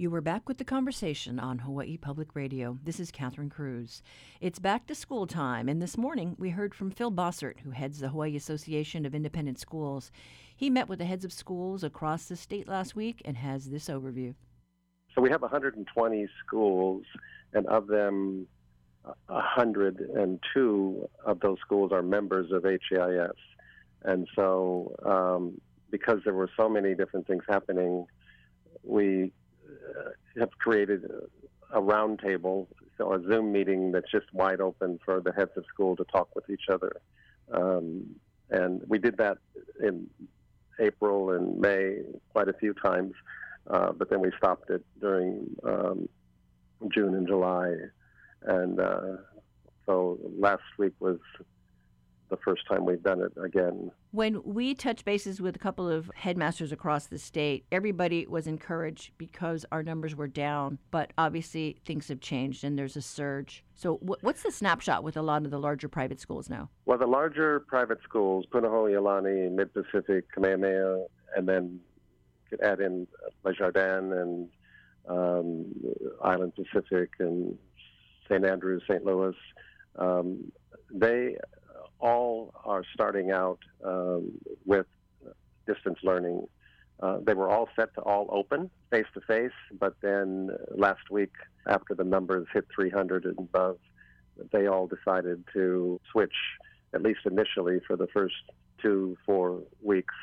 You were back with the conversation on Hawaii Public Radio. This is Catherine Cruz. It's back to school time, and this morning we heard from Phil Bossert, who heads the Hawaii Association of Independent Schools. He met with the heads of schools across the state last week and has this overview. So we have 120 schools, and of them, 102 of those schools are members of HAIS. And so, um, because there were so many different things happening, we have created a, a roundtable, so a Zoom meeting that's just wide open for the heads of school to talk with each other. Um, and we did that in April and May quite a few times, uh, but then we stopped it during um, June and July. And uh, so last week was the first time we've done it again. When we touched bases with a couple of headmasters across the state, everybody was encouraged because our numbers were down, but obviously things have changed and there's a surge. So, what's the snapshot with a lot of the larger private schools now? Well, the larger private schools, Punahou, Mid Pacific, Kamehameha, and then you could add in Le Jardin and um, Island Pacific and St. Andrews, St. Louis. Um, they all are starting out um, with distance learning. Uh, they were all set to all open face to face, but then last week, after the numbers hit 300 and above, they all decided to switch, at least initially for the first two, four weeks,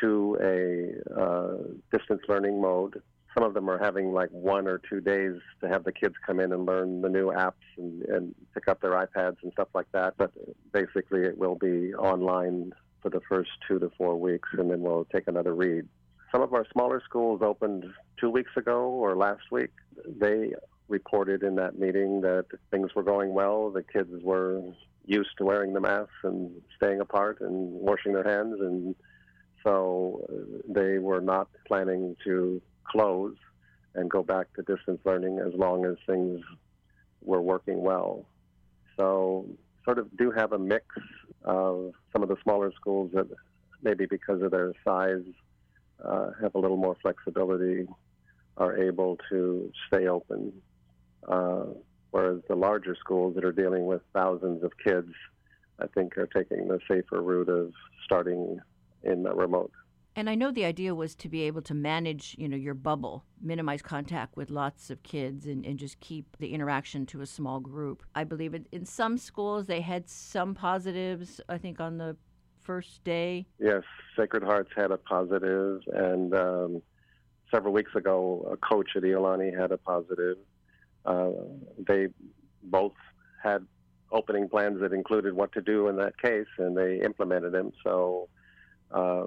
to a uh, distance learning mode some of them are having like one or two days to have the kids come in and learn the new apps and, and pick up their iPads and stuff like that. But basically, it will be online for the first two to four weeks, and then we'll take another read. Some of our smaller schools opened two weeks ago or last week. They reported in that meeting that things were going well. The kids were used to wearing the masks and staying apart and washing their hands, and so uh, they were not planning to close and go back to distance learning as long as things were working well. So, sort of do have a mix of some of the smaller schools that maybe because of their size uh, have a little more flexibility, are able to stay open. Uh, whereas the larger schools that are dealing with thousands of kids, I think, are taking the safer route of starting in the remote. And I know the idea was to be able to manage, you know, your bubble, minimize contact with lots of kids and, and just keep the interaction to a small group. I believe it, in some schools they had some positives, I think, on the first day. Yes, Sacred Hearts had a positive, and um, several weeks ago, a coach at Iolani had a positive. Uh, they both had opening plans that included what to do in that case, and they implemented them. So uh,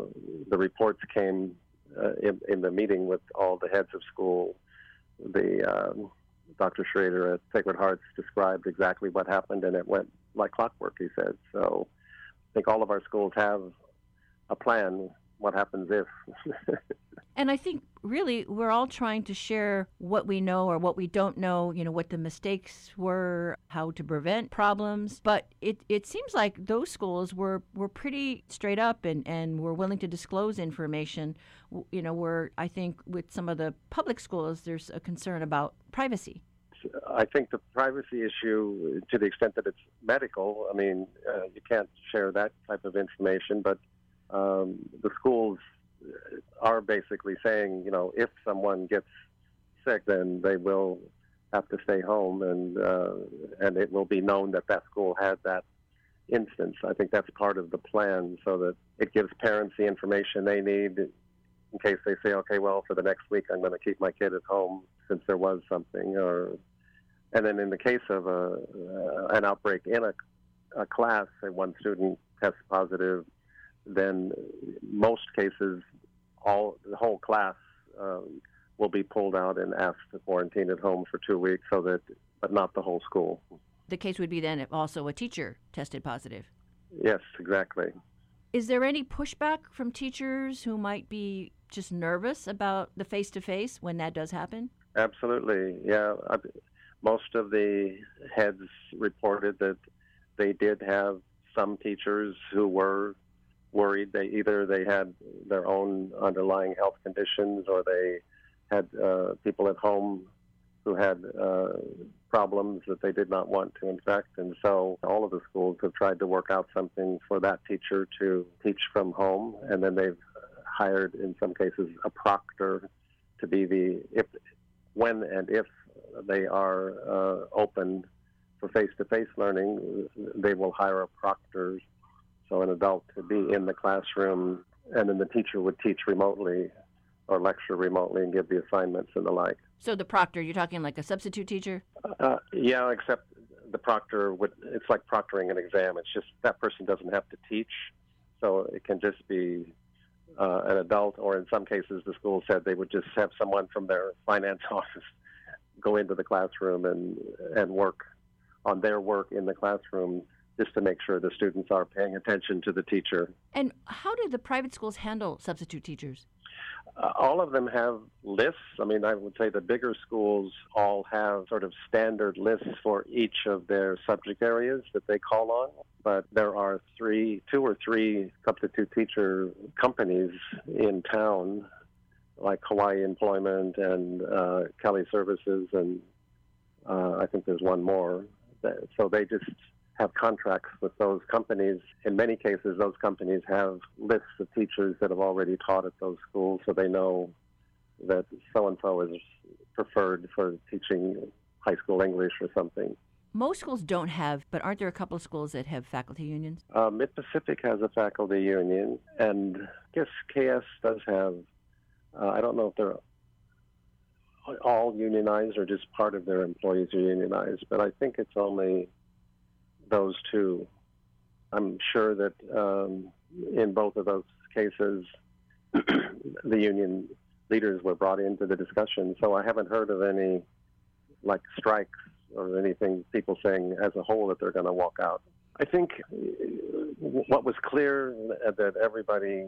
the reports came uh, in, in, the meeting with all the heads of school. The um, Dr. Schrader at Sacred Hearts described exactly what happened, and it went like clockwork. He said so. I think all of our schools have a plan. What happens if? and I think really we're all trying to share what we know or what we don't know, you know, what the mistakes were, how to prevent problems. But it, it seems like those schools were, were pretty straight up and, and were willing to disclose information, you know, where I think with some of the public schools, there's a concern about privacy. I think the privacy issue, to the extent that it's medical, I mean, uh, you can't share that type of information, but um, the schools are basically saying, you know, if someone gets sick, then they will have to stay home, and uh, and it will be known that that school had that instance. I think that's part of the plan, so that it gives parents the information they need in case they say, okay, well, for the next week, I'm going to keep my kid at home since there was something, or and then in the case of a uh, an outbreak in a, a class, say one student tests positive then most cases, all the whole class um, will be pulled out and asked to quarantine at home for two weeks, so that, but not the whole school. The case would be then if also a teacher tested positive. Yes, exactly. Is there any pushback from teachers who might be just nervous about the face to face when that does happen? Absolutely, yeah. Most of the heads reported that they did have some teachers who were worried. They either they had their own underlying health conditions or they had uh, people at home who had uh, problems that they did not want to infect. And so all of the schools have tried to work out something for that teacher to teach from home. And then they've hired, in some cases, a proctor to be the, if, when and if they are uh, open for face to face learning, they will hire a proctor, so an adult to be in the classroom, and then the teacher would teach remotely or lecture remotely and give the assignments and the like. So the proctor, you're talking like a substitute teacher? Uh, yeah, except the proctor would, it's like proctoring an exam. It's just that person doesn't have to teach. So it can just be uh, an adult, or in some cases, the school said they would just have someone from their finance office go into the classroom and, and work on their work in the classroom just to make sure the students are paying attention to the teacher. And how do the private schools handle substitute teachers? Uh, all of them have lists. I mean, I would say the bigger schools all have sort of standard lists for each of their subject areas that they call on. But there are three, two or three substitute teacher companies in town, like Hawaii Employment and uh, Kelly Services, and uh, I think there's one more. So they just have contracts with those companies. In many cases, those companies have lists of teachers that have already taught at those schools, so they know that so and so is preferred for teaching high school English or something. Most schools don't have, but aren't there a couple of schools that have faculty unions? Uh, Mid Pacific has a faculty union, and I guess KS does have. Uh, I don't know if they're all unionized or just part of their employees are unionized, but I think it's only those two. I'm sure that um, in both of those cases, the union leaders were brought into the discussion. So I haven't heard of any like strikes or anything, people saying as a whole that they're going to walk out. I think what was clear that everybody,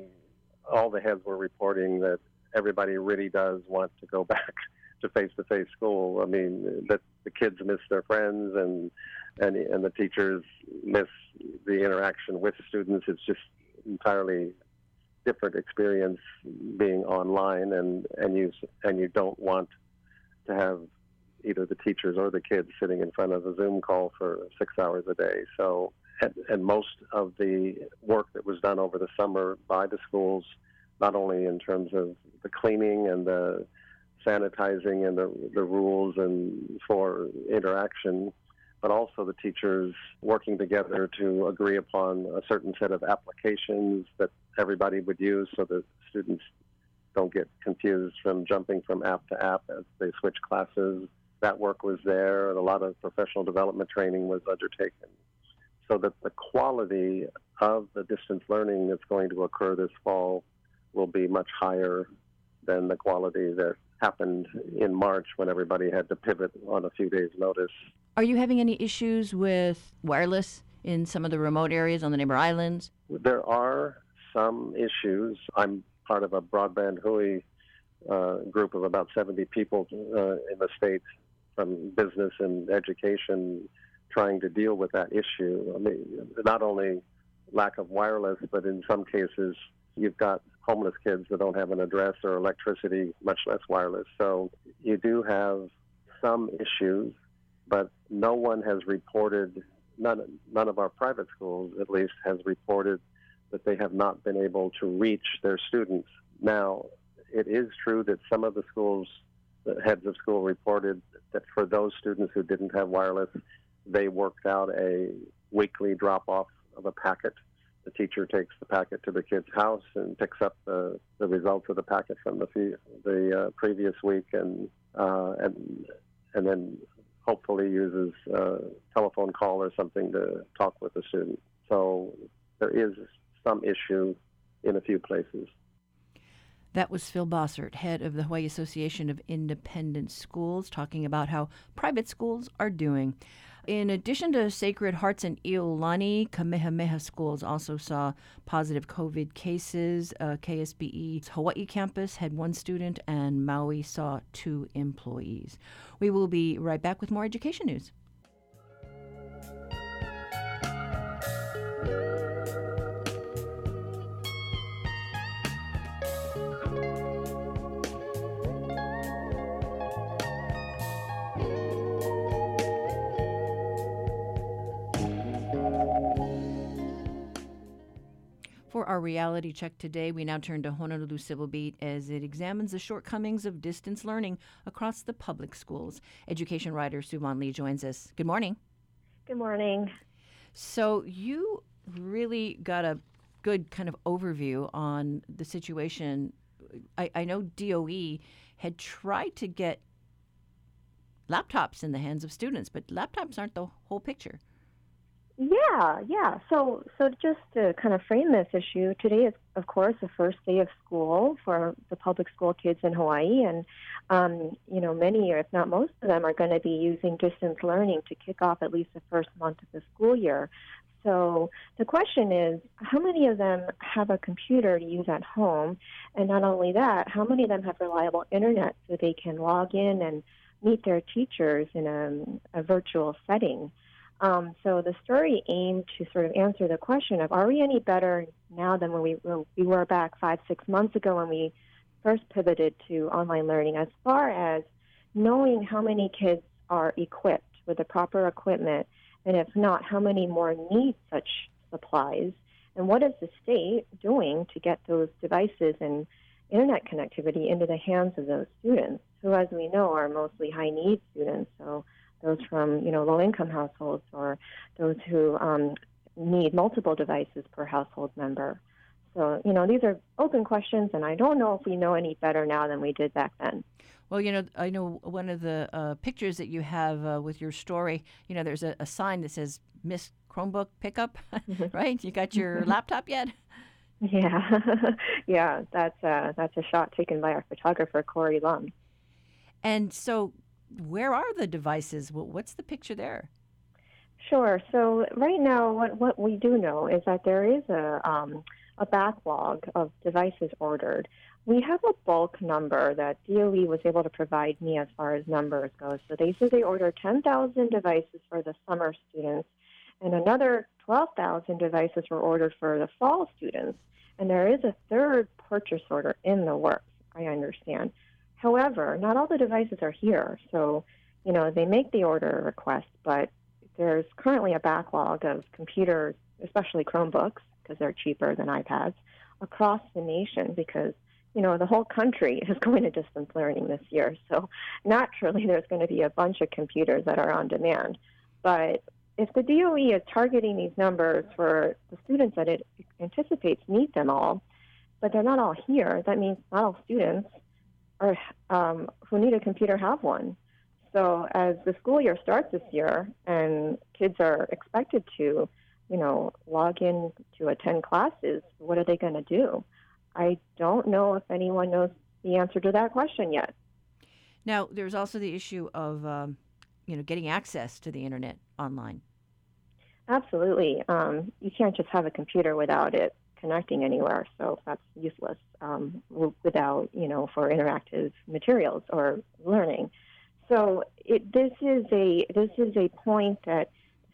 all the heads were reporting that everybody really does want to go back to face-to-face school. I mean, that the kids miss their friends and and and the teachers miss the interaction with students. It's just entirely different experience being online, and and you and you don't want to have either the teachers or the kids sitting in front of a Zoom call for six hours a day. So, and, and most of the work that was done over the summer by the schools, not only in terms of the cleaning and the sanitizing and the, the rules and for interaction, but also the teachers working together to agree upon a certain set of applications that everybody would use so that students don't get confused from jumping from app to app as they switch classes. That work was there, and a lot of professional development training was undertaken. So that the quality of the distance learning that's going to occur this fall will be much higher than the quality that happened in March when everybody had to pivot on a few days' notice. Are you having any issues with wireless in some of the remote areas on the neighbor islands? There are some issues. I'm part of a broadband Hui uh, group of about 70 people uh, in the state from business and education trying to deal with that issue. I mean, not only lack of wireless, but in some cases, you've got homeless kids that don't have an address or electricity, much less wireless. So you do have some issues, but no one has reported, none, none of our private schools at least, has reported that they have not been able to reach their students. Now, it is true that some of the schools, the heads of school reported that for those students who didn't have wireless, they worked out a weekly drop off of a packet the teacher takes the packet to the kid's house and picks up the, the results of the packet from the the uh, previous week and uh, and and then hopefully uses a telephone call or something to talk with the student. So there is some issue in a few places. That was Phil Bossert, head of the Hawaii Association of Independent Schools, talking about how private schools are doing. In addition to Sacred Hearts and Iolani, Kamehameha schools also saw positive COVID cases. Uh, KSBE's Hawaii campus had one student, and Maui saw two employees. We will be right back with more education news. For our reality check today, we now turn to Honolulu Civil Beat as it examines the shortcomings of distance learning across the public schools. Education writer Suevon Lee joins us. Good morning. Good morning. So, you really got a good kind of overview on the situation. I, I know DOE had tried to get laptops in the hands of students, but laptops aren't the whole picture. Yeah, yeah. So, so just to kind of frame this issue, today is, of course, the first day of school for the public school kids in Hawaii, and um, you know, many, or if not most of them, are going to be using distance learning to kick off at least the first month of the school year. So the question is, how many of them have a computer to use at home? And not only that, how many of them have reliable internet so they can log in and meet their teachers in a, a virtual setting? Um, so the story aimed to sort of answer the question of are we any better now than when we, we were back five, six months ago when we first pivoted to online learning as far as knowing how many kids are equipped with the proper equipment, and if not, how many more need such supplies, and what is the state doing to get those devices and internet connectivity into the hands of those students, who, as we know, are mostly high need students. So those from you know low income households or those who um, need multiple devices per household member. So you know these are open questions, and I don't know if we know any better now than we did back then. Well, you know, I know one of the uh, pictures that you have uh, with your story. You know, there's a, a sign that says "Miss Chromebook Pickup," mm-hmm. right? You got your laptop yet? Yeah, yeah. That's uh, that's a shot taken by our photographer Cory Lum. And so, where are the devices? What's the picture there? Sure. So right now, what what we do know is that there is a um, a backlog of devices ordered. We have a bulk number that DOE was able to provide me as far as numbers go. So they said they ordered 10,000 devices for the summer students, and another 12,000 devices were ordered for the fall students. And there is a third purchase order in the works. I understand. However, not all the devices are here. So, you know, they make the order request, but there's currently a backlog of computers, especially Chromebooks, because they're cheaper than iPads, across the nation because, you know, the whole country is going to distance learning this year. So naturally, there's going to be a bunch of computers that are on demand. But if the DOE is targeting these numbers for the students that it anticipates need them all, but they're not all here, that means not all students or um, who need a computer have one. So as the school year starts this year and kids are expected to, you know, log in to attend classes, what are they going to do? I don't know if anyone knows the answer to that question yet. Now, there's also the issue of, um, you know, getting access to the internet online. Absolutely. Um, you can't just have a computer without it connecting anywhere, so that's useless um, without, you know, for interactive materials or learning. So it, this is a this is a point that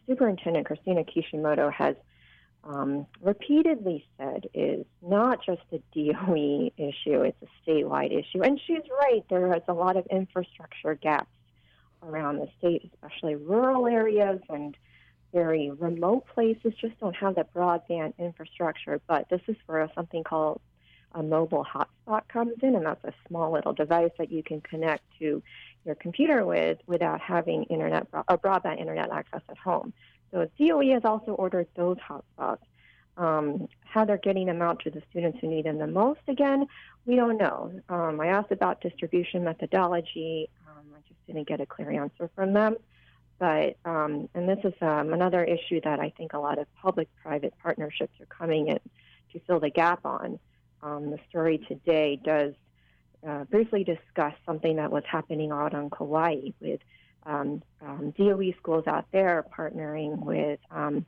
Superintendent Christina Kishimoto has um, repeatedly said is not just a DOE issue; it's a statewide issue. And she's right. There is a lot of infrastructure gaps around the state, especially rural areas and very remote places just don't have that broadband infrastructure. But this is where something called a mobile hotspot comes in, and that's a small little device that you can connect to your computer with without having internet or broadband internet access at home. So DOE has also ordered those hotspots. Um, how they're getting them out to the students who need them the most, again, we don't know. Um, I asked about distribution methodology. Um, I just didn't get a clear answer from them. But, um, and this is um, another issue that I think a lot of public private partnerships are coming in to fill the gap on. Um, the story today does uh, briefly discuss something that was happening out on Kauai with um, um, DOE schools out there partnering with um,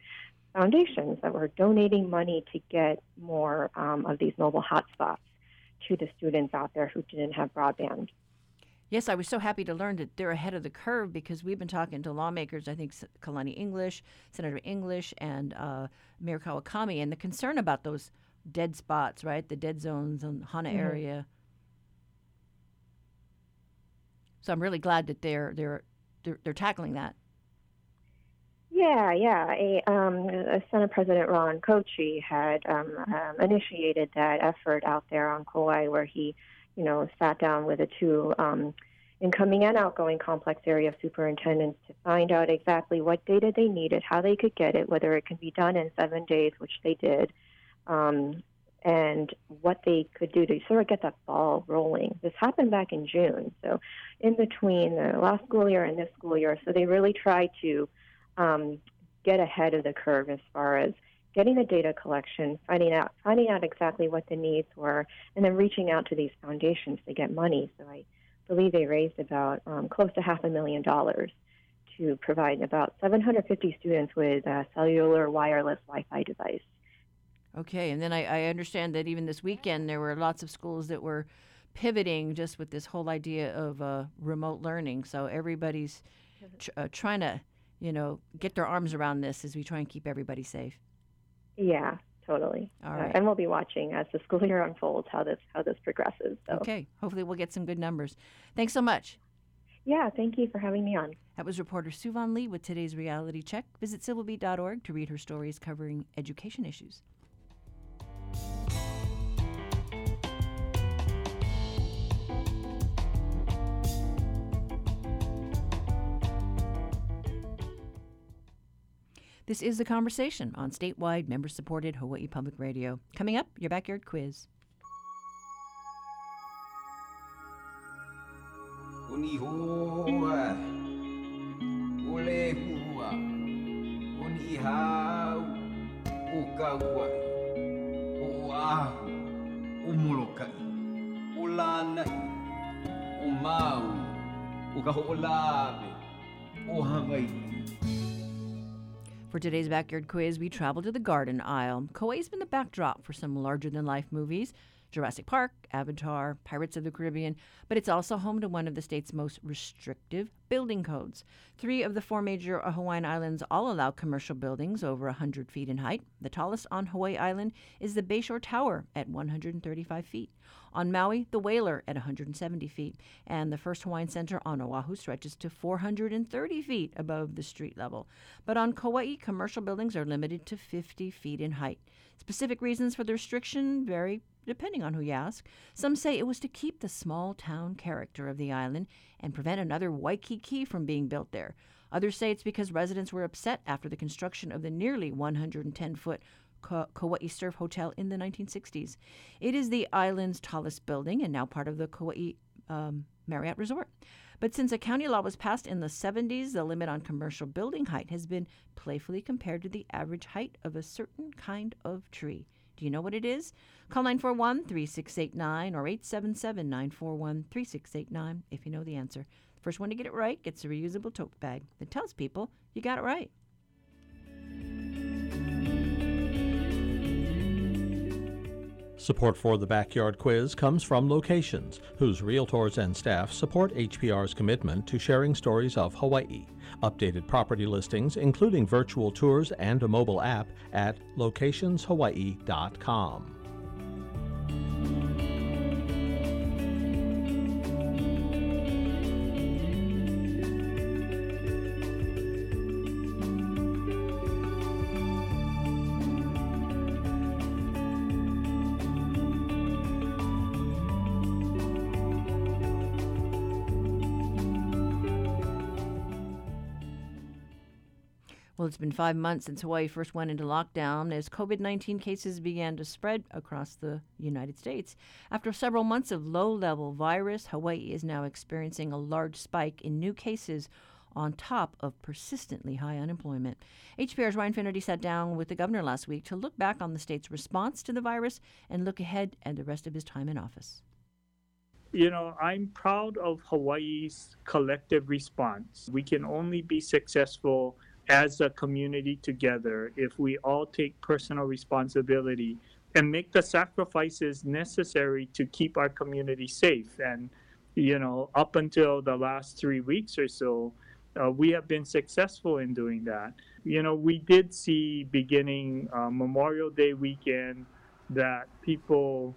foundations that were donating money to get more of these mobile hotspots to the students out there who didn't have broadband. Yes, I was so happy to learn that they're ahead of the curve because we've been talking to lawmakers, I think Kalani English, Senator English, and uh, Mayor Kawakami, and the concern about those dead spots, right? The dead zones in Hana mm-hmm. area. So I'm really glad that they're they're they're, they're tackling that. Yeah, yeah. A, um, Senate President Ron Kouchi had um, um, initiated that effort out there on Kauai, where he, you know, sat down with the two um, incoming and outgoing complex area superintendents to find out exactly what data they needed, how they could get it, whether it can be done in seven days, which they did, um, and what they could do to sort of get that ball rolling. This happened back in June, so in between the last school year and this school year, so they really tried to um, get ahead of the curve as far as getting the data collection, finding out finding out exactly what the needs were, and then reaching out to these foundations to get money. So I believe they raised about um, close to half a million dollars to provide about 750 students with a cellular wireless Wi-Fi device. Okay, and then I, I understand that even this weekend there were lots of schools that were pivoting just with this whole idea of uh, remote learning. So everybody's tr- uh, trying to you know, get their arms around this as we try and keep everybody safe. Yeah, totally. All right. Uh, and we'll be watching as the school year unfolds how this how this progresses. So. Okay. Hopefully we'll get some good numbers. Thanks so much. Yeah, thank you for having me on. That was reporter Suevon Lee with today's reality check. Visit civilbeat.org to read her stories covering education issues. This is The Conversation on statewide, member supported Hawaii Public Radio. Coming up, your backyard quiz. For today's backyard quiz, we travel to the garden aisle. Kauai's been the backdrop for some larger than life movies Jurassic Park, Avatar, Pirates of the Caribbean, but it's also home to one of the state's most restrictive building codes. Three of the four major Hawaiian islands all allow commercial buildings over 100 feet in height. The tallest on Hawaii Island is the Bayshore Tower at 135 feet. On Maui, the Whaler at 170 feet, and the First Hawaiian Center on Oahu stretches to 430 feet above the street level. But on Kauai, commercial buildings are limited to 50 feet in height. Specific reasons for the restriction vary depending on who you ask. Some say it was to keep the small town character of the island and prevent another Waikiki from being built there. Others say it's because residents were upset after the construction of the nearly 110 foot Kauai Surf Hotel in the 1960s. It is the island's tallest building and now part of the Kauai um, Marriott Resort. But since a county law was passed in the 70s, the limit on commercial building height has been playfully compared to the average height of a certain kind of tree. Do you know what it is? Call 941 3689 or 877 941 3689 if you know the answer. First one to get it right gets a reusable tote bag that tells people you got it right. Support for the Backyard Quiz comes from Locations, whose realtors and staff support HPR's commitment to sharing stories of Hawaii. Updated property listings, including virtual tours and a mobile app, at locationshawaii.com. it's been five months since Hawaii first went into lockdown as COVID 19 cases began to spread across the United States. After several months of low level virus, Hawaii is now experiencing a large spike in new cases on top of persistently high unemployment. HPR's Ryan Finnerty sat down with the governor last week to look back on the state's response to the virus and look ahead at the rest of his time in office. You know, I'm proud of Hawaii's collective response. We can only be successful as a community together if we all take personal responsibility and make the sacrifices necessary to keep our community safe. And, you know, up until the last three weeks or so, uh, we have been successful in doing that. You know, we did see beginning uh, Memorial Day weekend that people,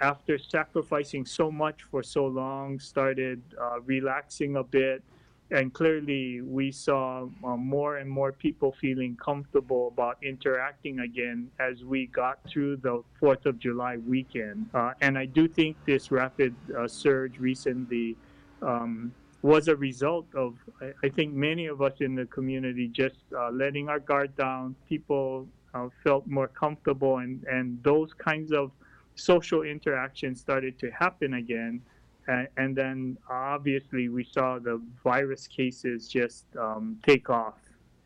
after sacrificing so much for so long, started uh, relaxing a bit and clearly we saw uh, more and more people feeling comfortable about interacting again as we got through the Fourth of July weekend. Uh, and I do think this rapid uh, surge recently um, was a result of, I, I, think, many of us in the community just uh, letting our guard down. People uh, felt more comfortable, and, and those kinds of social interactions started to happen again. And, then obviously we saw the virus cases just um, take off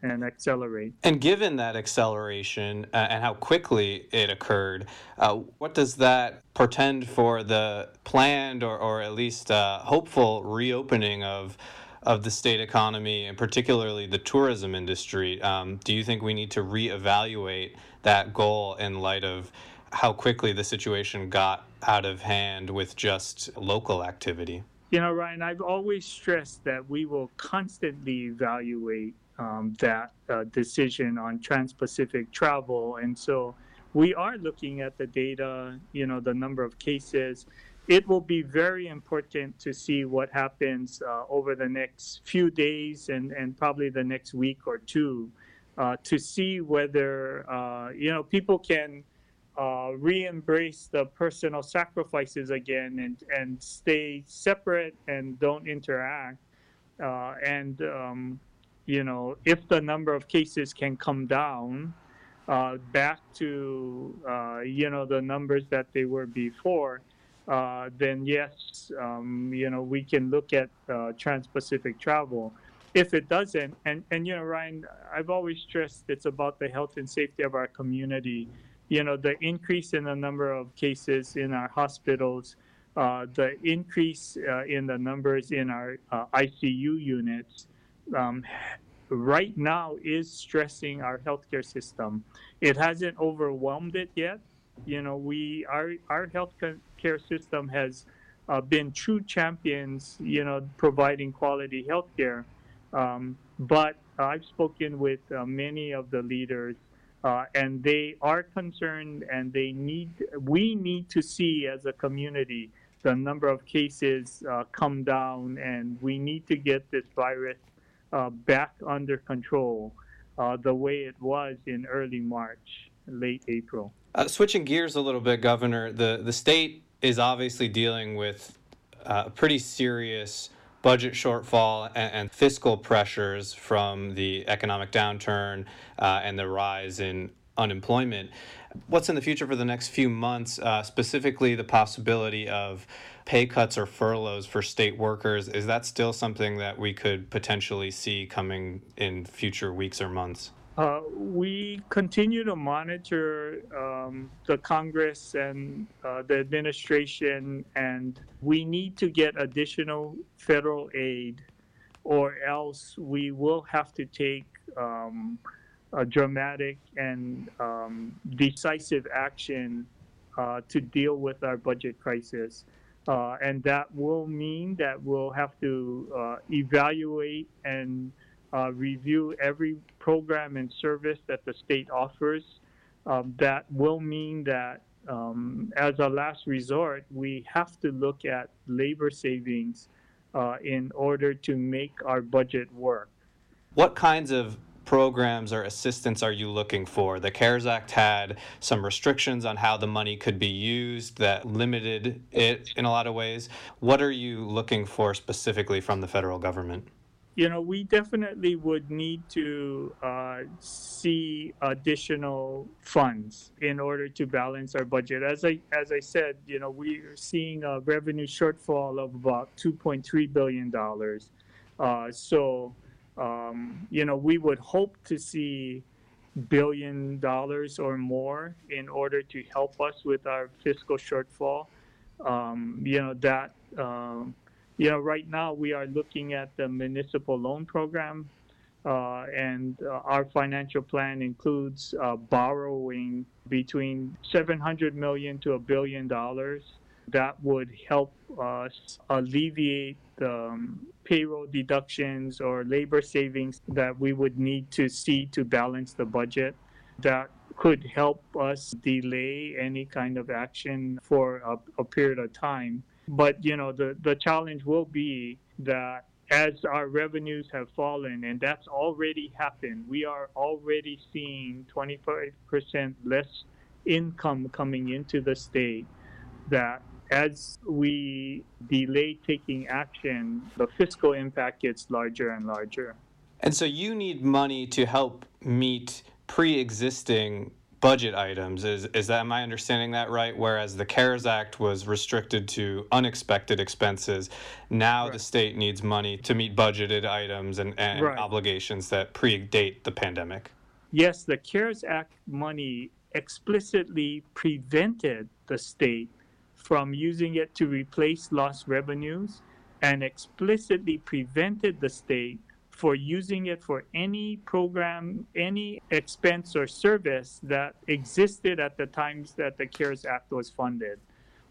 and accelerate. And given that acceleration uh, and how quickly it occurred, uh, what does that portend for the planned or, or at least uh, hopeful reopening of? Of the state economy and particularly the tourism industry, um, do you think we need to reevaluate that goal in light of how quickly the situation got out of hand with just local activity? You know, Ryan, I've always stressed that we will constantly evaluate um, that uh, decision on trans Pacific travel. And so we are looking at the data, you know, the number of cases. It will be very important to see what happens uh, over the next few days and, and probably the next week or two uh, to see whether, uh, you know, people can uh, re-embrace the personal sacrifices again and, and stay separate and don't interact. Uh, and, um, you know, if the number of cases can come down uh, back to, uh, you know, the numbers that they were before, uh, then yes, um, you know, we can look at trans-Pacific travel. If it doesn't, and, and, you know, Ryan, I've always stressed it's about the health and safety of our community you know, the increase in the number of cases in our hospitals, uh, the increase uh, in the numbers in our uh, ICU units, um, right now is stressing our healthcare system. It hasn't overwhelmed it yet. You know, we our our healthcare system has uh, been true champions. You know, providing quality healthcare. Um, but I've spoken with uh, many of the leaders uh, and they are concerned and they need we need to see as a community the number of cases uh, come down and we need to get this virus uh, back under control uh, the way it was in early march late april. Uh, switching gears a little bit governor the, the state is obviously dealing with uh, a pretty serious budget shortfall and, and fiscal pressures from the economic downturn uh, and the rise in unemployment. What's in the future for the next few months, uh, specifically the possibility of pay cuts or furloughs for state workers? Is that still something that we could potentially see coming in future weeks or months? Uh, we continue to monitor um, the Congress and uh, the administration, and we need to get additional federal aid, or else we will have to take um, a dramatic and um, decisive action uh, to deal with our budget crisis. Uh, and that will mean that we'll have to uh, evaluate and uh, review every program and service that the state offers. Um, that will mean that um, as a last resort, we have to look at labor savings uh, in order to make our budget work. What kinds of programs or assistance are you looking for? The CARES Act had some restrictions on how the money could be used that limited it in a lot of ways. What are you looking for specifically from the federal government? You know, we definitely would need to uh, see additional funds in order to balance our budget. As I as I said, you know, we are seeing a revenue shortfall of about 2.3 billion dollars. Uh, so, um, you know, we would hope to see billion dollars or more in order to help us with our fiscal shortfall. Um, you know that. Um, you know, right now we are looking at the municipal loan program, uh, and uh, our financial plan includes uh, borrowing between 700 million to a billion dollars. That would help us alleviate the um, payroll deductions or labor savings that we would need to see to balance the budget. That could help us delay any kind of action for a, a period of time. But you know, the the challenge will be that as our revenues have fallen, and that's already happened, we are already seeing 25% less income coming into the state. That as we delay taking action, the fiscal impact gets larger and larger. And so you need money to help meet pre existing budget items. Is, is that, am I understanding that right? Whereas the CARES Act was restricted to unexpected expenses, now right. the state needs money to meet budgeted items and, and right. obligations that predate the pandemic. Yes, the CARES Act money explicitly prevented the state from using it to replace lost revenues and explicitly prevented the state for using it for any program, any expense or service that existed at the times that the CARES Act was funded.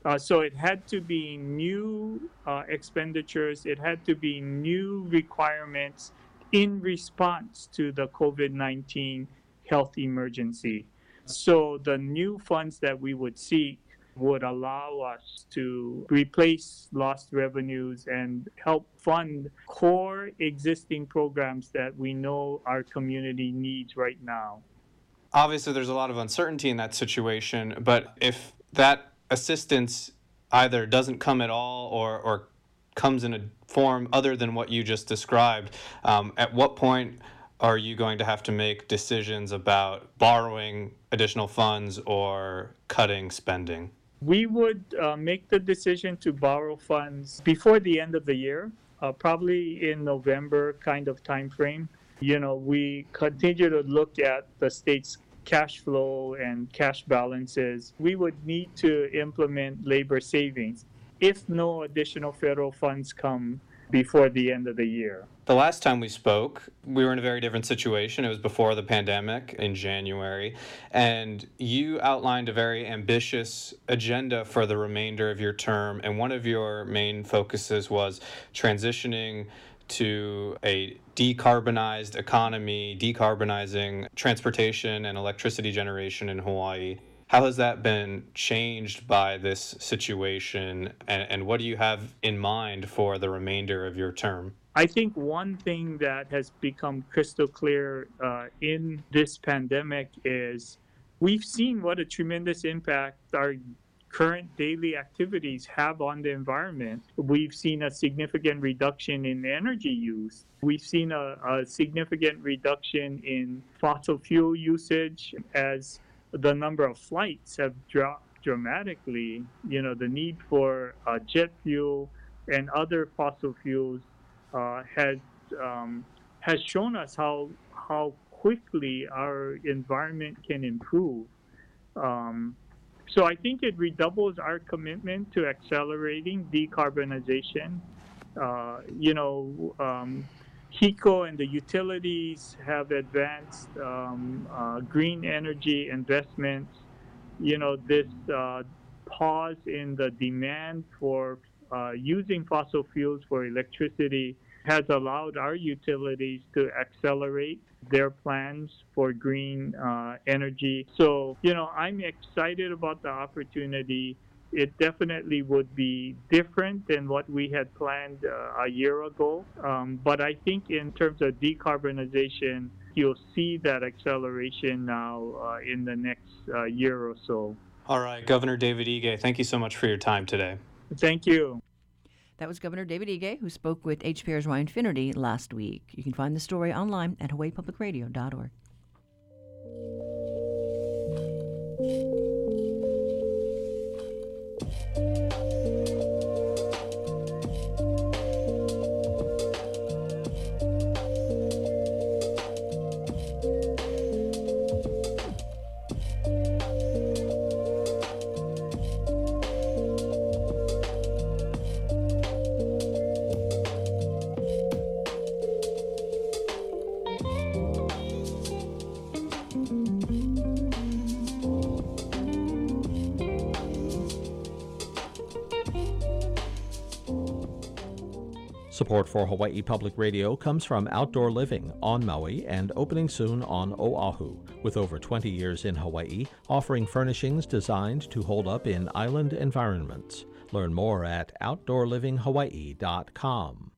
Uh, so it had to be new uh, expenditures, it had to be new requirements in response to the COVID 19 health emergency. So the new funds that we would seek would allow us to replace lost revenues and help fund core existing programs that we know our community needs right now. Obviously, there's a lot of uncertainty in that situation, but if that assistance either doesn't come at all or, or comes in a form other than what you just described, um, at what point are you going to have to make decisions about borrowing additional funds or cutting spending? We would uh, make the decision to borrow funds before the end of the year, uh, probably in November kind of time frame. You know, we continue to look at the state's cash flow and cash balances. We would need to implement labor savings if no additional federal funds come before the end of the year. The last time we spoke, we were in a very different situation. It was before the pandemic in January. And you outlined a very ambitious agenda for the remainder of your term. And one of your main focuses was transitioning to a decarbonized economy, decarbonizing transportation and electricity generation in Hawaii. How has that been changed by this situation, and, and what do you have in mind for the remainder of your term? I think one thing that has become crystal clear uh, in this pandemic is we've seen what a tremendous impact our current daily activities have on the environment. We've seen a significant reduction in energy use. We've seen a, a significant reduction in fossil fuel usage as the number of flights have dropped dramatically. You know, the need for uh, jet fuel and other fossil fuels uh, has um, has shown us how how quickly our environment can improve. Um, so I think it redoubles our commitment to accelerating decarbonization. Uh, you know, um, HECO and the utilities have advanced um, uh, green energy investments. You know, this uh, pause in the demand for uh, using fossil fuels for electricity has allowed our utilities to accelerate their plans for green uh, energy. So, you know, I'm excited about the opportunity it definitely would be different than what we had planned uh, a year ago. Um, but I think in terms of decarbonization, you'll see that acceleration now uh, in the next uh, year or so. All right, Governor David Ige, thank you so much for your time today. Thank you. That was Governor David Ige, who spoke with HPR's Ryan Finnerty last week. You can find the story online at hawaiipublicradio.org. Support for Hawaii Public Radio comes from Outdoor Living on Maui and opening soon on Oahu. With over 20 years in Hawaii, offering furnishings designed to hold up in island environments. Learn more at outdoorlivinghawaii.com.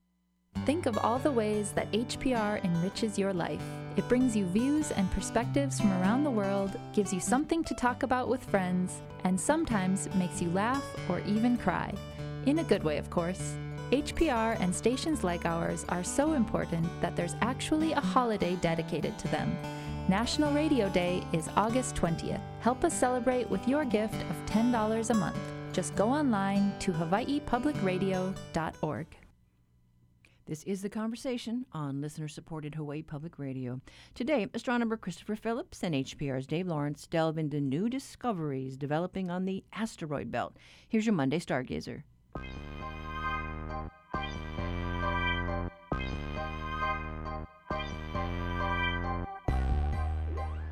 Think of all the ways that HPR enriches your life. It brings you views and perspectives from around the world, gives you something to talk about with friends, and sometimes makes you laugh or even cry. In a good way, of course. HPR and stations like ours are so important that there's actually a holiday dedicated to them. National Radio Day is August 20th. Help us celebrate with your gift of $10 a month. Just go online to hawaiipublicradio.org. This is the conversation on listener supported Hawaii Public Radio. Today, astronomer Christopher Phillips and HPR's Dave Lawrence delve into new discoveries developing on the asteroid belt. Here's your Monday Stargazer.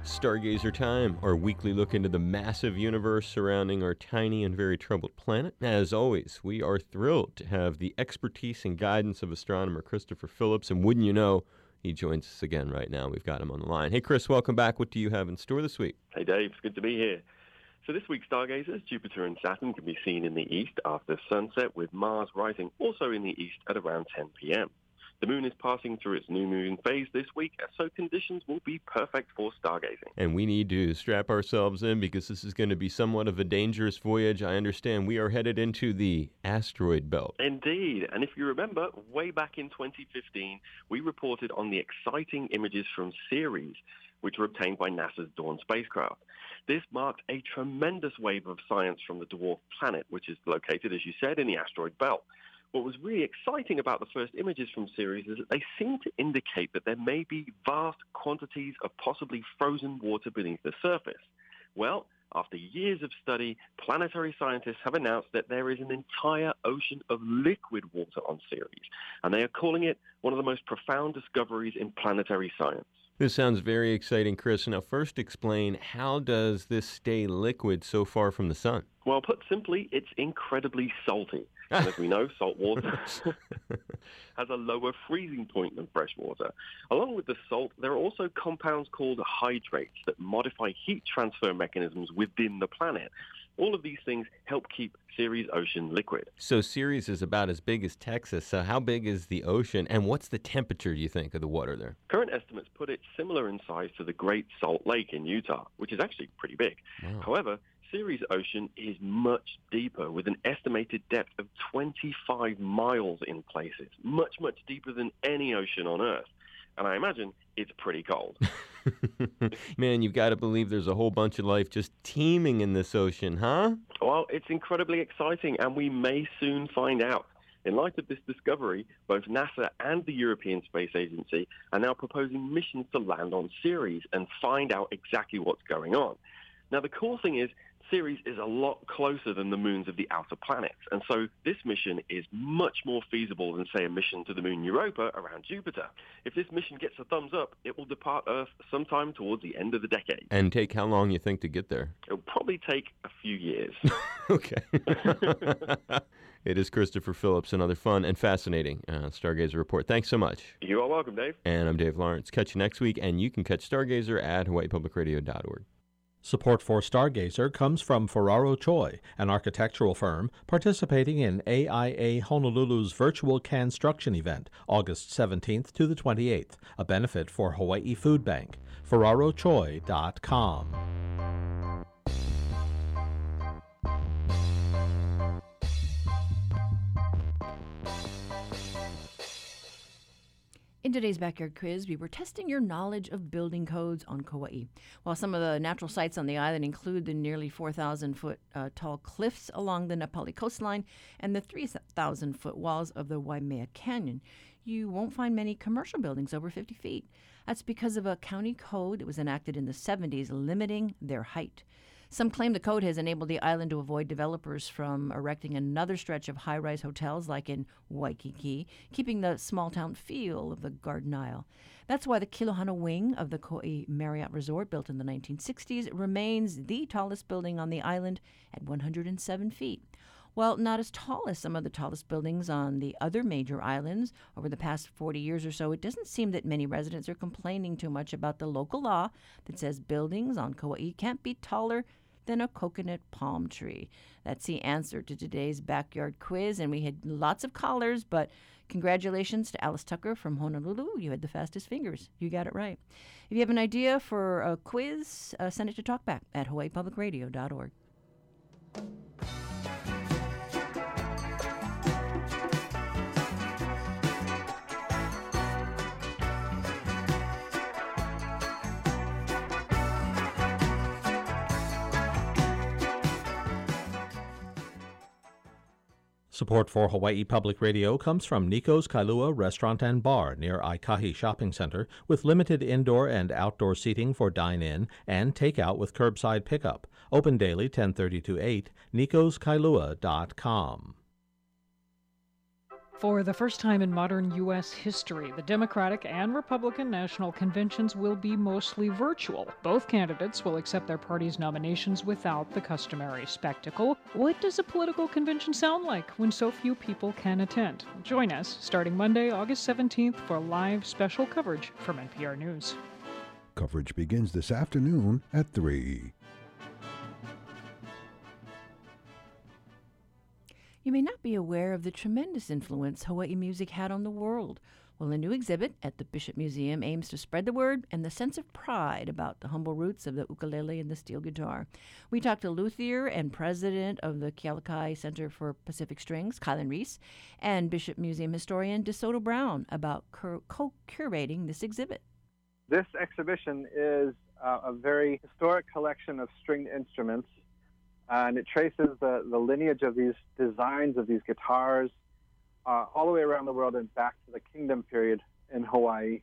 Stargazer Time, our weekly look into the massive universe surrounding our tiny and very troubled planet. As always, we are thrilled to have the expertise and guidance of astronomer Christopher Phillips, and wouldn't you know, he joins us again right now. We've got him on the line. Hey, Chris, welcome back. What do you have in store this week? Hey, Dave. It's good to be here. So this week's stargazers, Jupiter and Saturn can be seen in the east after sunset, with Mars rising also in the east at around 10 p.m. The moon is passing through its new moon phase this week, so conditions will be perfect for stargazing. And we need to strap ourselves in because this is going to be somewhat of a dangerous voyage. I understand we are headed into the asteroid belt. Indeed. And if you remember, way back in 2015, we reported on the exciting images from Ceres, which were obtained by NASA's Dawn spacecraft. This marked a tremendous wave of science from the dwarf planet, which is located, as you said, in the asteroid belt. What was really exciting about the first images from Ceres is that they seem to indicate that there may be vast quantities of possibly frozen water beneath the surface. Well, after years of study, planetary scientists have announced that there is an entire ocean of liquid water on Ceres, and they are calling it one of the most profound discoveries in planetary science. This sounds very exciting, Chris. Now, first explain how does this stay liquid so far from the sun? Well, put simply, it's incredibly salty. And as we know, salt water has a lower freezing point than fresh water. Along with the salt, there are also compounds called hydrates that modify heat transfer mechanisms within the planet. All of these things help keep Ceres Ocean liquid. So Ceres is about as big as Texas. So how big is the ocean, and what's the temperature, do you think, of the water there? Current estimates put it similar in size to the Great Salt Lake in Utah, which is actually pretty big. Wow. However, Ceres Ocean is much deeper with an estimated depth of 25 miles in places, much, much deeper than any ocean on Earth. And I imagine it's pretty cold. Man, you've got to believe there's a whole bunch of life just teeming in this ocean, huh? Well, it's incredibly exciting, and we may soon find out. In light of this discovery, both NASA and the European Space Agency are now proposing missions to land on Ceres and find out exactly what's going on. Now, the cool thing is, Ceres is a lot closer than the moons of the outer planets, and so this mission is much more feasible than, say, a mission to the moon Europa around Jupiter. If this mission gets a thumbs up, it will depart Earth sometime towards the end of the decade. And take how long you think to get there? It'll probably take a few years. okay. it is Christopher Phillips, another fun and fascinating uh, Stargazer report. Thanks so much. You are welcome, Dave. And I'm Dave Lawrence. Catch you next week, and you can catch Stargazer at hawaiipublicradio.org. Support for Stargazer comes from Ferraro Choi, an architectural firm participating in AIA Honolulu's virtual construction event, August 17th to the 28th, a benefit for Hawaii Food Bank. FerraroChoi.com. In today's backyard quiz, we were testing your knowledge of building codes on Kauai. While some of the natural sights on the island include the nearly 4,000 foot uh, tall cliffs along the Na Pali coastline and the 3,000 foot walls of the Waimea Canyon, you won't find many commercial buildings over 50 feet. That's because of a county code that was enacted in the 70s limiting their height. Some claim the code has enabled the island to avoid developers from erecting another stretch of high rise hotels like in Waikiki, keeping the small town feel of the Garden Isle. That's why the Kilohana wing of the Kauai Marriott Resort, built in the 1960s, remains the tallest building on the island at 107 feet. While not as tall as some of the tallest buildings on the other major islands over the past 40 years or so, it doesn't seem that many residents are complaining too much about the local law that says buildings on Kauai can't be taller than a coconut palm tree? That's the answer to today's backyard quiz, and we had lots of callers, but congratulations to Alice Tucker from Honolulu. You had the fastest fingers. You got it right. If you have an idea for a quiz, uh, send it to talkback at hawaiipublicradio.org. Support for Hawaii Public Radio comes from Nico's Kailua Restaurant and Bar near Aikahi Shopping Center with limited indoor and outdoor seating for dine-in and takeout with curbside pickup. Open daily 10:30 to 8. nicoskailua.com. For the first time in modern U.S. history, the Democratic and Republican national conventions will be mostly virtual. Both candidates will accept their party's nominations without the customary spectacle. What does a political convention sound like when so few people can attend? Join us starting Monday, August 17th for live special coverage from NPR News. Coverage begins this afternoon at 3. You may not be aware of the tremendous influence Hawaii music had on the world. Well, a new exhibit at the Bishop Museum aims to spread the word and the sense of pride about the humble roots of the ukulele and the steel guitar. We talked to luthier and president of the Kealakai Center for Pacific Strings, Kylan Reece, and Bishop Museum historian DeSoto Brown about co curating this exhibit. This exhibition is uh, a very historic collection of stringed instruments and it traces the, the lineage of these designs of these guitars uh, all the way around the world and back to the kingdom period in Hawaii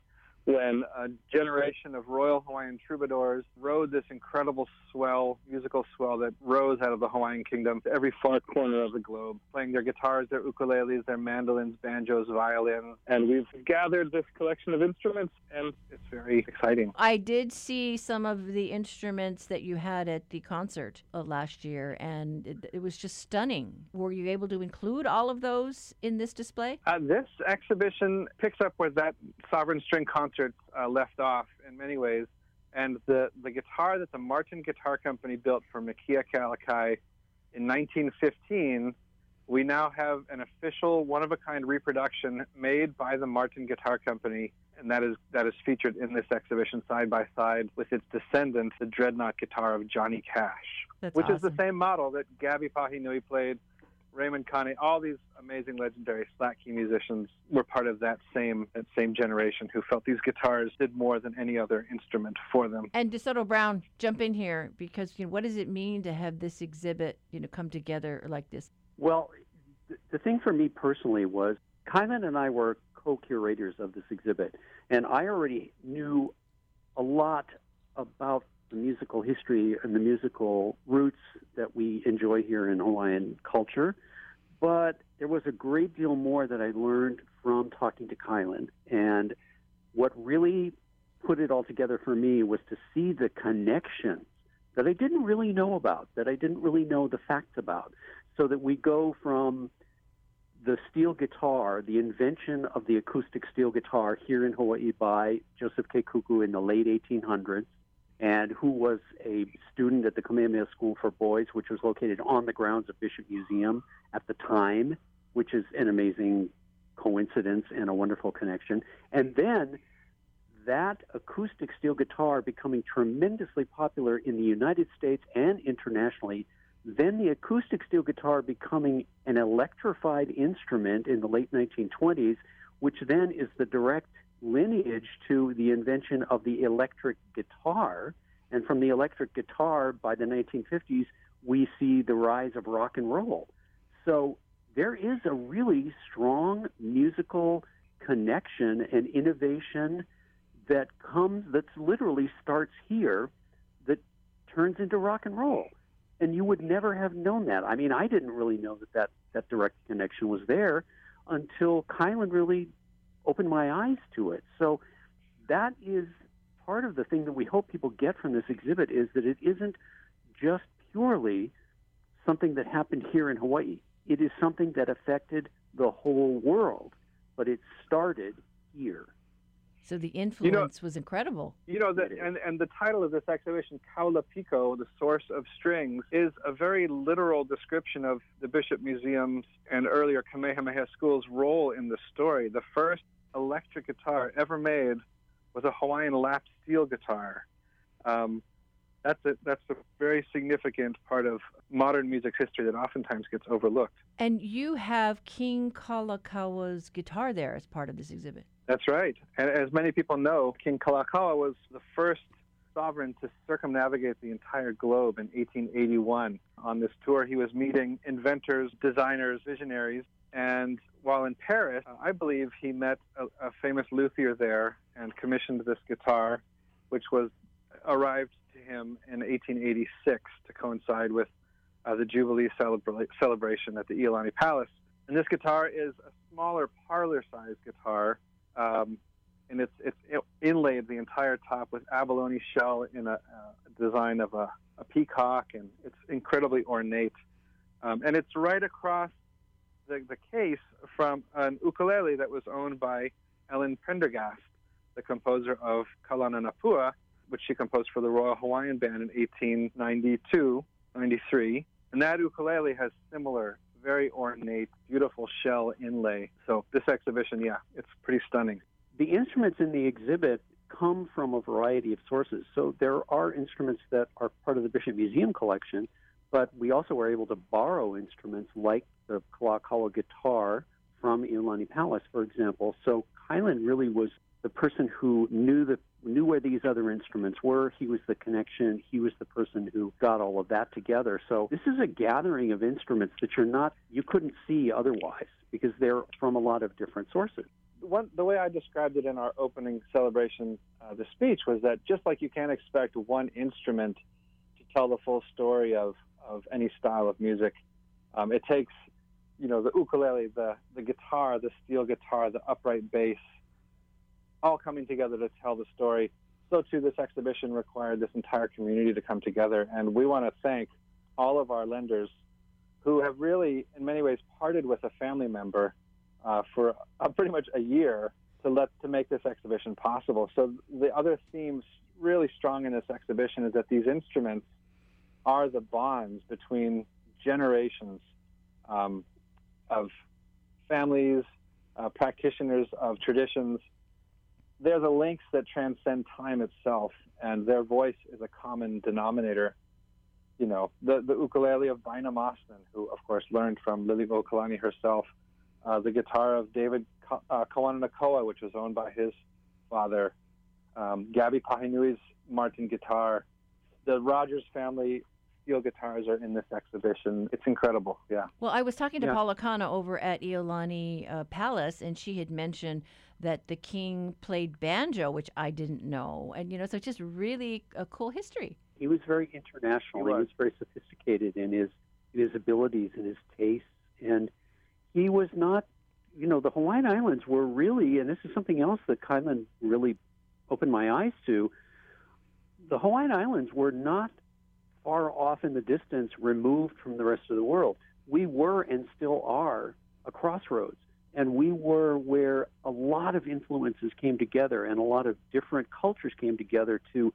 when a generation of Royal Hawaiian troubadours rode this incredible swell, musical swell that rose out of the Hawaiian kingdom to every far corner of the globe, playing their guitars, their ukuleles, their mandolins, banjos, violins. And we've gathered this collection of instruments, and it's very exciting. I did see some of the instruments that you had at the concert last year, and it, it, was just stunning. Were you able to include all of those in this display? Uh, this exhibition picks up where that Sovereign String concert uh, left off in many ways. And the, the guitar that the Martin Guitar Company built for Mekia Kealakai in 1915, we now have an official one of a kind reproduction made by the Martin Guitar Company, and that is that is featured in this exhibition side by side with its descendant, the dreadnought guitar of Johnny Cash, That's which awesome. is the same model that Gabby Pahinui played Raymond Kane, all these amazing legendary slack key musicians were part of that same that same generation who felt these guitars did more than any other instrument for them. And DeSoto Brown, jump in here because you know what does it mean to have this exhibit you know come together like this? Well, the thing for me personally was Kylan and I were co-curators of this exhibit, and I already knew a lot about the musical history and the musical roots that we enjoy here in Hawaiian culture. But there was a great deal more that I learned from talking to Kylan. And what really put it all together for me was to see the connections that I didn't really know about, that I didn't really know the facts about. So that we go from the steel guitar, the invention of the acoustic steel guitar here in Hawaii by Joseph Kekuku in the late 1800s, and who was a student at the Kamehameha School for Boys, which was located on the grounds of Bishop Museum at the time, which is an amazing coincidence and a wonderful connection. And then that acoustic steel guitar becoming tremendously popular in the United States and internationally. Then the acoustic steel guitar becoming an electrified instrument in the late 1920s, which then is the direct lineage to the invention of the electric guitar. And from the electric guitar by the 1950s, we see the rise of rock and roll. So there is a really strong musical connection and innovation that comes, that literally starts here, that turns into rock and roll. And you would never have known that. I mean, I didn't really know that that, that direct connection was there until Kylan really opened my eyes to it. So that is part of the thing that we hope people get from this exhibit is that it isn't just purely something that happened here in Hawaii. It is something that affected the whole world, but it started here. So the influence was incredible. You know, the, and, and the title of this exhibition, Kaula Piko, The Source of Strings, is a very literal description of the Bishop Museum's and earlier Kamehameha School's role in the story. The first electric guitar ever made was a Hawaiian lap steel guitar. Um, that's a, that's a very significant part of modern music's history that oftentimes gets overlooked. And you have King Kalakaua's guitar there as part of this exhibit. That's right. And as many people know, King Kalakaua was the first sovereign to circumnavigate the entire globe in 1881. On this tour, he was meeting inventors, designers, visionaries, and while in Paris, uh, I believe he met a, a famous luthier there and commissioned this guitar, which was arrived to him in 1886 to coincide with uh, the Jubilee celebra- celebration at the Iolani Palace. And this guitar is a smaller parlor-sized guitar um, and it's it's inlaid the entire top with abalone shell in a, a design of a, a, peacock, and it's incredibly ornate. Um, and it's right across the, the case from an ukulele that was owned by Ellen Prendergast, the composer of Kaulana Na Pua, which she composed for the Royal Hawaiian Band in 1892, 93. And that ukulele has similar very ornate, beautiful shell inlay. So this exhibition, yeah, it's pretty stunning. The instruments in the exhibit come from a variety of sources. So there are instruments that are part of the Bishop Museum collection, but we also were able to borrow instruments like the Kalakaua guitar from Iolani Palace, for example. So Kylan really was the person who knew the knew where these other instruments were. He was the connection. He was the person who got all of that together. So this is a gathering of instruments that you're not you couldn't see otherwise because they're from a lot of different sources. One, the way I described it in our opening celebration, uh, the speech was that just like you can't expect one instrument to tell the full story of, of any style of music, um, it takes, you know, the ukulele, the, the guitar, the steel guitar, the upright bass, all coming together to tell the story. So, too, this exhibition required this entire community to come together. And we want to thank all of our lenders who have really, in many ways, parted with a family member uh, for uh, pretty much a year to let to make this exhibition possible. So, the other themes really strong in this exhibition is that these instruments are the bonds between generations um, of families, uh, practitioners of traditions, they're the links that transcend time itself, and their voice is a common denominator. You know, the, the ukulele of Bina Mossman, who, of course, learned from Liliuokalani herself, uh, the guitar of David uh, Kawananakoa, which was owned by his father, um, Gabby Pahinui's Martin guitar, the Rogers family steel guitars are in this exhibition. It's incredible. Yeah. Well, I was talking to Yeah. Paula Kana over at Iolani uh, Palace, and she had mentioned that the king played banjo, which I didn't know, and you know, so it's just really a cool history. He was very international. He was. very sophisticated in his in his abilities and his tastes, and he was not. You know, the Hawaiian Islands were really, and this is something else that Kylan really opened my eyes to. The Hawaiian Islands were not far off in the distance, removed from the rest of the world. We were and still are a crossroads. And we were where a lot of influences came together and a lot of different cultures came together to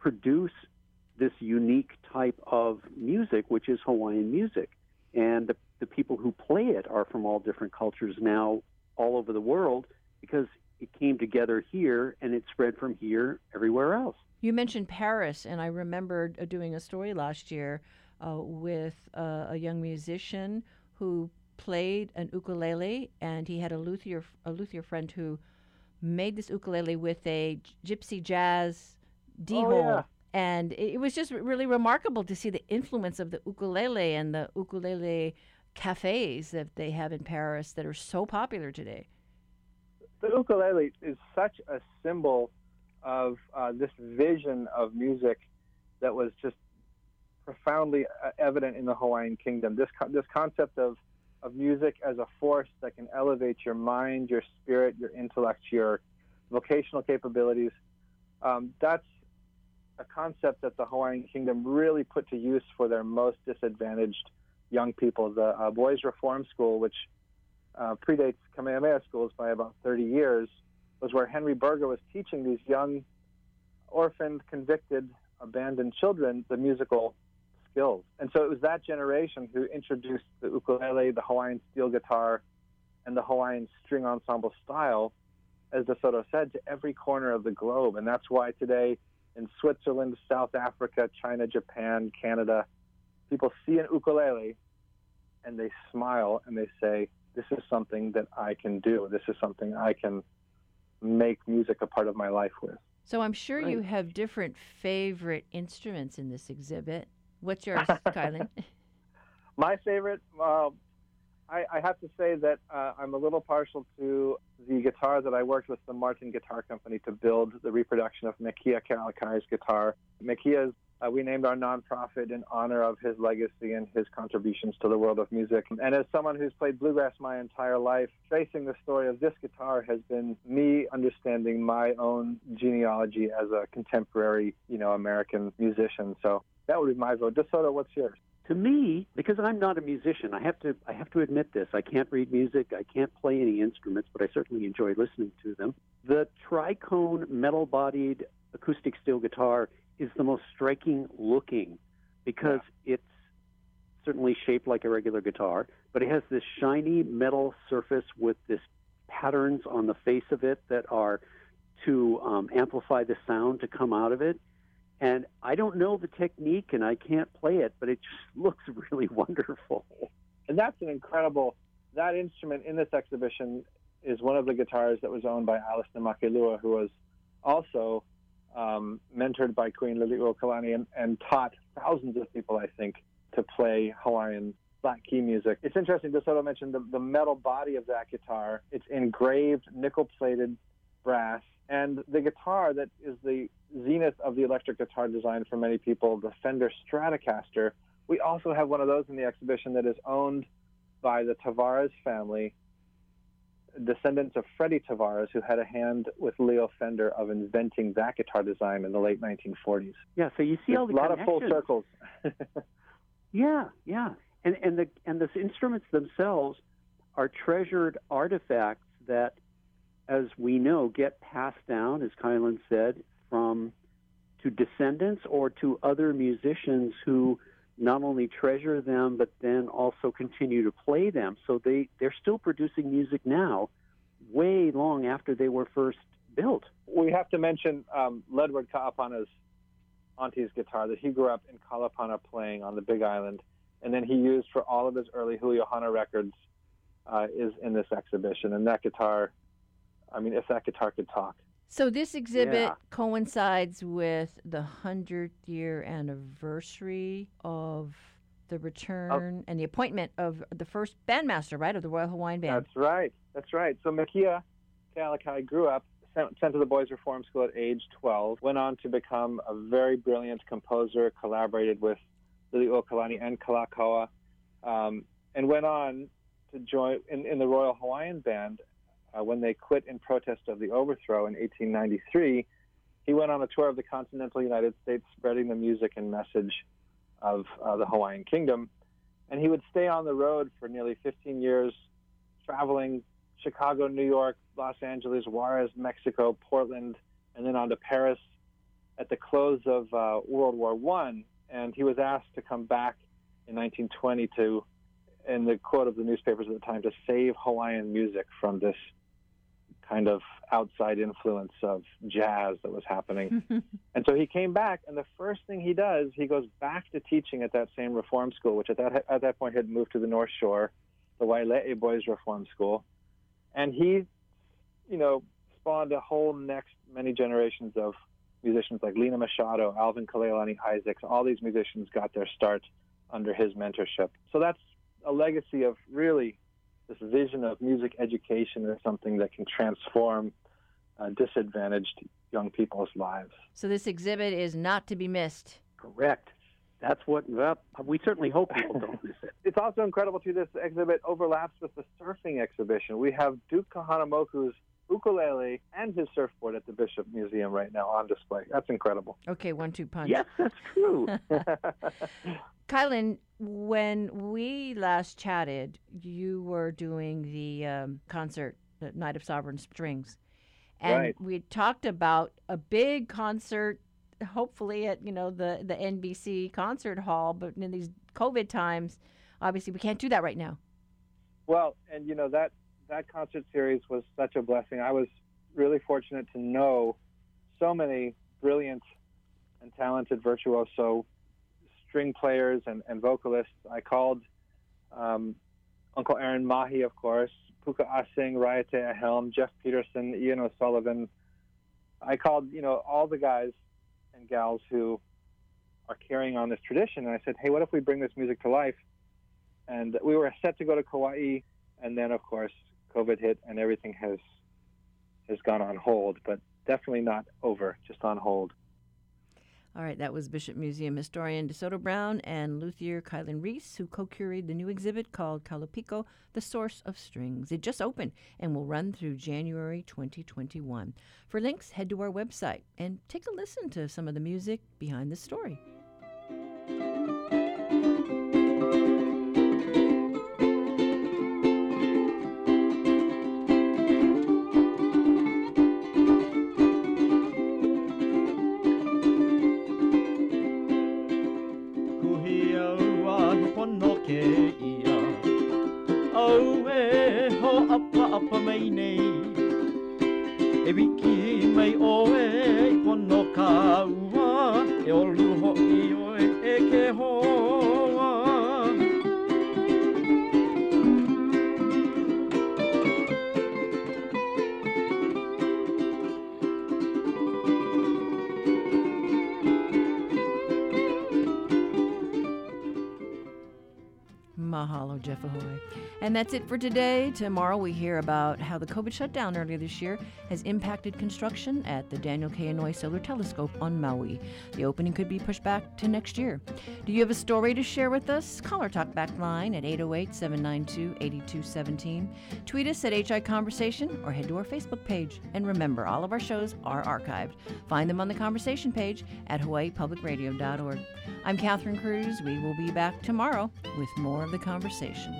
produce this unique type of music, which is Hawaiian music. And the, the people who play it are from all different cultures now all over the world because it came together here and it spread from here everywhere else. You mentioned Paris, and I remembered uh, doing a story last year uh, with uh, a young musician who played an ukulele, and he had a luthier a luthier friend who made this ukulele with a gypsy jazz D hole. Oh, yeah. And it it was just really remarkable to see the influence of the ukulele and the ukulele cafes that they have in Paris that are so popular today. the ukulele is such a symbol of uh, this vision of music that was just profoundly uh, evident in the Hawaiian Kingdom. This co- this concept of of music as a force that can elevate your mind, your spirit, your intellect, your vocational capabilities. Um, that's a concept that the Hawaiian Kingdom really put to use for their most disadvantaged young people. The uh, Boys Reform School, which uh, predates Kamehameha schools by about 30 years, was where Henry Berger was teaching these young, orphaned, convicted, abandoned children the musical skills. And so it was that generation who introduced the ukulele, the Hawaiian steel guitar, and the Hawaiian string ensemble style, as DeSoto said, to every corner of the globe. And that's why today in Switzerland, South Africa, China, Japan, Canada, people see an ukulele and they smile and they say, This is something that I can do. This is something I can make music a part of my life with. So I'm sure Right. you have different favorite instruments in this exhibit. What's yours, Kylan? My favorite, uh, I, I have to say that uh, I'm a little partial to the guitar that I worked with the Martin Guitar Company to build the reproduction of Mekia Kealakai's guitar. Mekia, uh, we named our nonprofit in honor of his legacy and his contributions to the world of music. And as someone who's played bluegrass my entire life, tracing the story of this guitar has been me understanding my own genealogy as a contemporary, you know, American musician. So that would be my vote. DeSoto, what's yours? To me, because I'm not a musician, I have to I have to admit this. I can't read music, I can't play any instruments, but I certainly enjoy listening to them. The tricone metal-bodied acoustic steel guitar is the most striking looking because it's certainly shaped like a regular guitar, but it has this shiny metal surface with this patterns on the face of it that are to um, amplify the sound to come out of it. And I don't know the technique and I can't play it, but it just looks really wonderful. And that's an incredible. That instrument in this exhibition is one of the guitars that was owned by Alice Namakelua, who was also um, mentored by Queen Liliuokalani and, and taught thousands of people, I think, to play Hawaiian slack key music. It's interesting. DeSoto mentioned the, the metal body of that guitar. It's engraved, nickel plated brass. And the guitar that is the zenith of the electric guitar design for many people, the Fender Stratocaster, we also have one of those in the exhibition that is owned by the Tavares family, descendants of Freddie Tavares, who had a hand with Leo Fender of inventing that guitar design in the late 1940s. Yeah, so you see all the a lot of full circles. Yeah, yeah. And and the and the instruments themselves are treasured artifacts that as we know get passed down as Kylan said from to descendants or to other musicians who not only treasure them but then also continue to play them. So they they're still producing music now way long after they were first built. we have to mention um, Ledward Ka'apana's auntie's guitar that he grew up in Kalapana playing on the Big Island, and then he used for all of his early Hui Ohana records uh, is in this exhibition. And that guitar, I mean, if that guitar could talk. So this exhibit Yeah. coincides with the hundredth year anniversary of the return and the appointment of the first bandmaster, right, of the Royal Hawaiian Band. That's right. That's right. So Mekia Kealakai grew up, sent, sent to the Boys Reform School at age 12, went on to become a very brilliant composer, collaborated with Liliuokalani and Kalakaua, um, and went on to join in, in the Royal Hawaiian Band uh, when they quit in protest of the overthrow in 1893. He went on a tour of the continental United States, spreading the music and message of uh, the Hawaiian Kingdom. And he would stay on the road for nearly 15 years, traveling Chicago, New York, Los Angeles, Juarez, Mexico, Portland, and then on to Paris at the close of uh, World War One. And he was asked to come back in 1920 to, in the quote of the newspapers at the time, to save Hawaiian music from this kind of outside influence of jazz that was happening. and so he came back, and the first thing he does, he goes back to teaching at that same reform school, which at that at that point had moved to the North Shore, the Waialee Boys Reform School, and he, you know, spawned a whole next many generations of musicians like Lena Machado, Alvin Kaleilani Isaacs. All these musicians got their start under his mentorship. So that's a legacy of really this vision of music education as something that can transform uh, disadvantaged young people's lives. So this exhibit is not to be missed. Correct. That's what well, we certainly hope people don't miss it. It's also incredible too. This exhibit overlaps with the surfing exhibition. We have Duke Kahanamoku's ukulele and his surfboard at the Bishop Museum right now on display. That's incredible. Okay, one two punch. Yes, that's true. Kylan, when we last chatted, you were doing the um, concert, the Night of Sovereign Strings. And Right. we talked about a big concert, hopefully at you know the the NBC concert hall. But in these COVID times, obviously we can't do that right now. Well, and you know that that concert series was such a blessing. I was really fortunate to know so many brilliant and talented virtuoso string players and, and vocalists. I called um, Uncle Aaron Mahi, of course, Puka Asing, Raiatea Helm, Jeff Peterson, Ian O'Sullivan. I called, you know, all the guys and gals who are carrying on this tradition, and I said, hey, what if we bring this music to life? And we were set to go to Kauai, and then, of course, COVID hit, and everything has has gone on hold, but definitely not over, just on hold. All right, that was Bishop Museum historian DeSoto Brown and luthier Kylan Reece, who co curated the new exhibit called Kalapico, The Source of Strings. It just opened and will run through January 2021. For links, head to our website and take a listen to some of the music behind the story. And that's it for today. Tomorrow we hear about how the COVID shutdown earlier this year has impacted construction at the Daniel K. Inouye Solar Telescope on Maui. The opening could be pushed back to next year. Do you have a story to share with us? Call our talkback line at 808 792 8217. Tweet us at HI Conversation or head to our Facebook page. And remember, all of our shows are archived. Find them on the conversation page at hawaiipublicradio.org. I'm Catherine Cruz. We will be back tomorrow with more of the conversation.